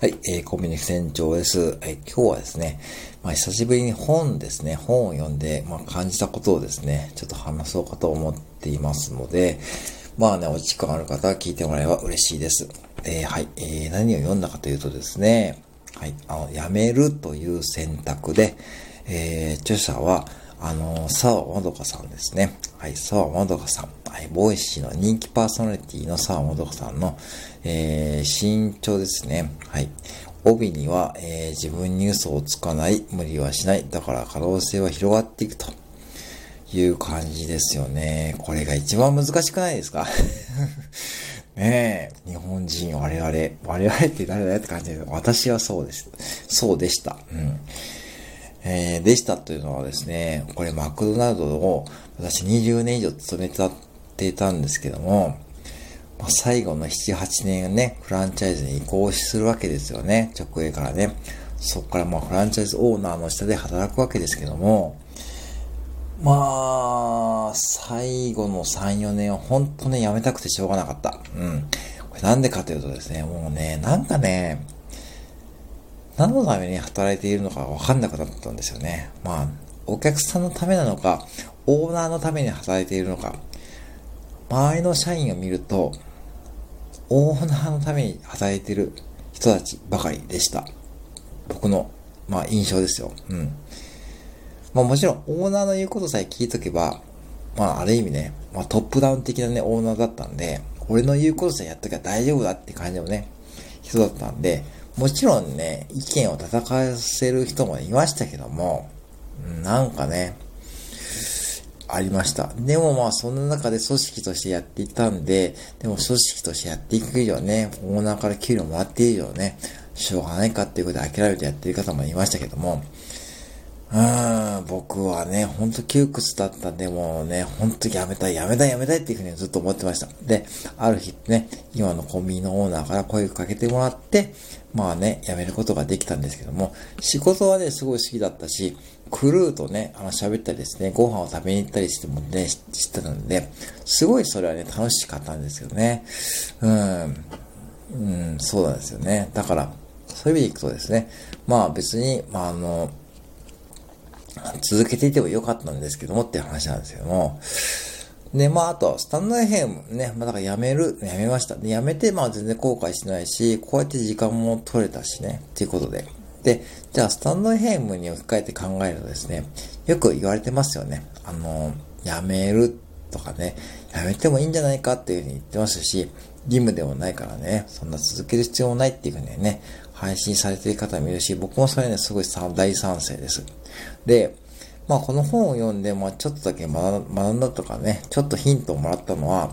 はい、えー、コンビニ船長です。えー、今日はですね、まあ、久しぶりに本ですね、本を読んで、まあ、感じたことをですね、ちょっと話そうかと思っていますので、まあね、お時間ある方は聞いてもらえば嬉しいです。えー、はい、えー、何を読んだかというとですね、はい、あの、やめるという選択で、えー、著者は、あの、沢まどかさんですね。はい、沢まどかさん。はい、 Voicy の人気パーソナリティの沢まどかさんの、えー、身長ですね。はい。帯には、えー、自分に嘘をつかない、無理はしない、だから可能性は広がっていくという感じですよね。これが一番難しくないですか？ねえ、日本人、我々、我々って誰だよって感じで私はそうです。そうでした。うん。えー、でしたというのはですね、これマクドナルドを私20年以上勤めたていたんですけども、まあ、最後の7、8年ね、フランチャイズに移行するわけですよね。直営からね。そこからまあフランチャイズオーナーの下で働くわけですけども、まあ、最後の3、4年は本当ね、辞めたくてしょうがなかった。うん。これなんでかというとですね、もうね、なんかね、何のために働いているのかわかんなくなったんですよね。まあ、お客さんのためなのか、オーナーのために働いているのか、周りの社員を見ると、オーナーのために働いてる人たちばかりでした。僕の、まあ、印象ですよ。うん。まあもちろん、オーナーの言うことさえ聞いとけば、まあある意味ね、まあトップダウン的なね、オーナーだったんで、俺の言うことさえやっときゃ大丈夫だって感じのね、人だったんで、もちろんね、意見を戦わせる人もいましたけども、なんかね、ありました。でもまあそんな中で組織としてやっていたんで、でも組織としてやっていく以上ね、オーナーから給料もらっている以上ね、しょうがないかっていうことで諦めてやってる方もいましたけども、うーん、僕はね、ほんと窮屈だったんで、もうね、ほんとやめたい、やめたい、やめたいっていうふうにずっと思ってました。で、ある日ね、今のコンビニのオーナーから声をかけてもらって、まあね、辞めることができたんですけども、仕事はね、すごい好きだったし、クルーとね、あの、喋ったりですね、ご飯を食べに行ったりしてもね、知ってたんで、すごいそれはね、楽しかったんですけどね。うん、うん、そうなんですよね。だから、そういう意味でいくとですね、まあ別に、まああの、続けていてもよかったんですけどもっていう話なんですけども、で、まあ、あと、スタンド FM ね、まあ、だからやめる、やめました。で、やめて、まあ、全然後悔しないし、こうやって時間も取れたしね、っていうことで。で、じゃあ、スタンド FM に置き換えて考えるとですね、よく言われてますよね。あの、やめるとかね、やめてもいいんじゃないかっていうふうに言ってますし、義務でもないからね、そんな続ける必要もないっていうふうにね、配信されている方もいるし、僕もそれね、すごい大賛成です。で、まあこの本を読んで、まあちょっとだけ学んだとかね、ちょっとヒントをもらったのは、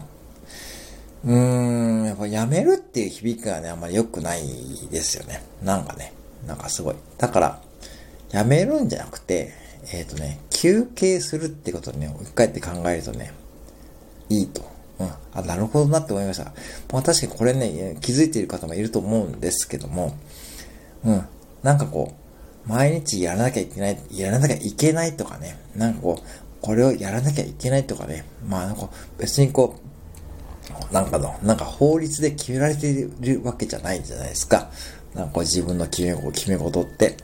うーん、やっぱやめるっていう響きがね、あんまり良くないですよね。なんかね、なんかすごい。だから、やめるんじゃなくて、えっ、ー、とね、休憩するってことにね、置き換えて考えるとね、いいと。うん。あ、なるほどなって思いました。まあ確かにこれね、気づいている方もいると思うんですけども、うん。なんかこう、毎日やらなきゃいけない、やらなきゃいけないとかね、なんかこう、これをやらなきゃいけないとかね、まあなんか別にこう、なんかの、なんか法律で決められているわけじゃないじゃないですか。なんかこう自分の決め事、決め事って。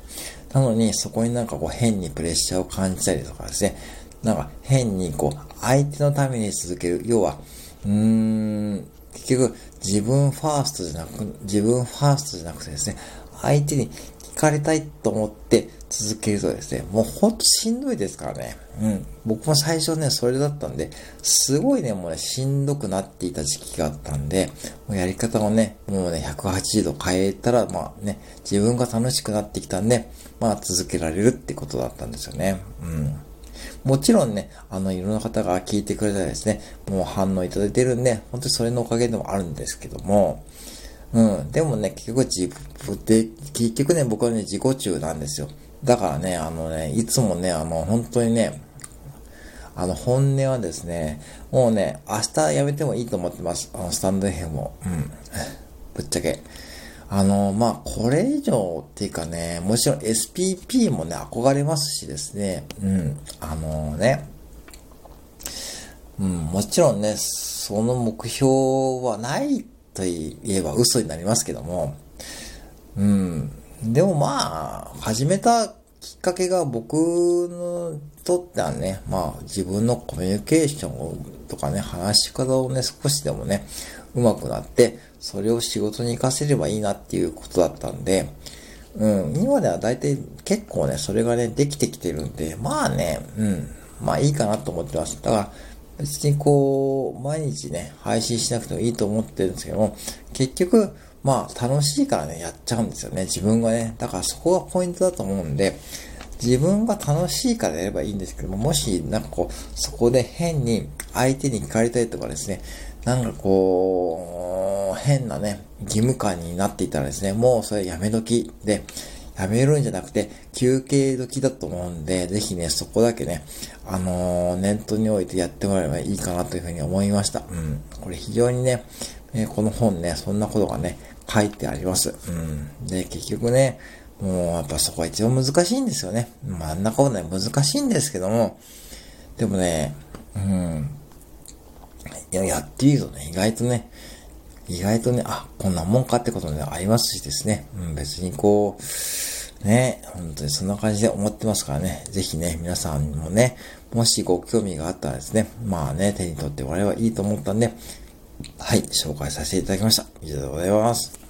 なのに、そこになんかこう変にプレッシャーを感じたりとかですね、なんか変にこう、相手のために続ける。要は、うーん、結局、自分ファーストじゃなく、自分ファーストじゃなくてですね、相手に聞かれたいと思って続けるとですね、もうほんとしんどいですからね。うん。僕も最初ね、それだったんで、すごいね、もうね、しんどくなっていた時期があったんで、もうやり方をね、もうね、180度変えたら、まあね、自分が楽しくなってきたんで、まあ続けられるってことだったんですよね。うん。もちろんね、あの、いろんな方が聞いてくれたらですね、もう反応いただいてるんで、本当にそれのおかげでもあるんですけども、うん。でもね、結局自分で、結局ね、僕はね、自己中なんですよ。だからね、あのね、いつもね、あの、本当にね、あの、本音はですね、もうね、明日やめてもいいと思ってます。あの、スタンド FM も。うん。ぶっちゃけ。あの、まあ、これ以上っていうかね、もちろん SPP もね、憧れますしですね、うん。あのね、うん、もちろんね、その目標はないと言えば嘘になりますけども、うん。でもまあ、始めたきっかけが僕のとってはね、まあ自分のコミュニケーションとかね、話し方をね、少しでもね、上手くなって、それを仕事に活かせればいいなっていうことだったんで、うん、今では大体結構ね、それがね、できてきてるんで、まあね、うん、まあいいかなと思ってます。だから、別にこう、毎日ね、配信しなくてもいいと思ってるんですけども、結局、まあ楽しいからね、やっちゃうんですよね、自分がね。だからそこがポイントだと思うんで、自分が楽しいからやればいいんですけども、もしなんかこう、そこで変に相手に聞かれたりとかですね、なんかこう、変なね、義務感になっていたらですね、もうそれやめ時で、やめるんじゃなくて、休憩時だと思うんで、ぜひね、そこだけね、あのー、念頭に置いてやってもらえばいいかなというふうに思いました。うん。これ非常にね、えこの本ね、そんなことがね、書いてあります。うん。で、結局ね、もうやっぱそこは一番難しいんですよね。真ん中はね、難しいんですけども、でもね、うん。いや、やっていいぞね、意外とね、意外とね、あ、こんなもんかってことね、ありますしですね。うん、別にこう、ね、本当にそんな感じで思ってますからね。ぜひね、皆さんもね、もしご興味があったらですね、まあね、手に取ってもらえばいいと思ったんで、はい、紹介させていただきました。以上でございます。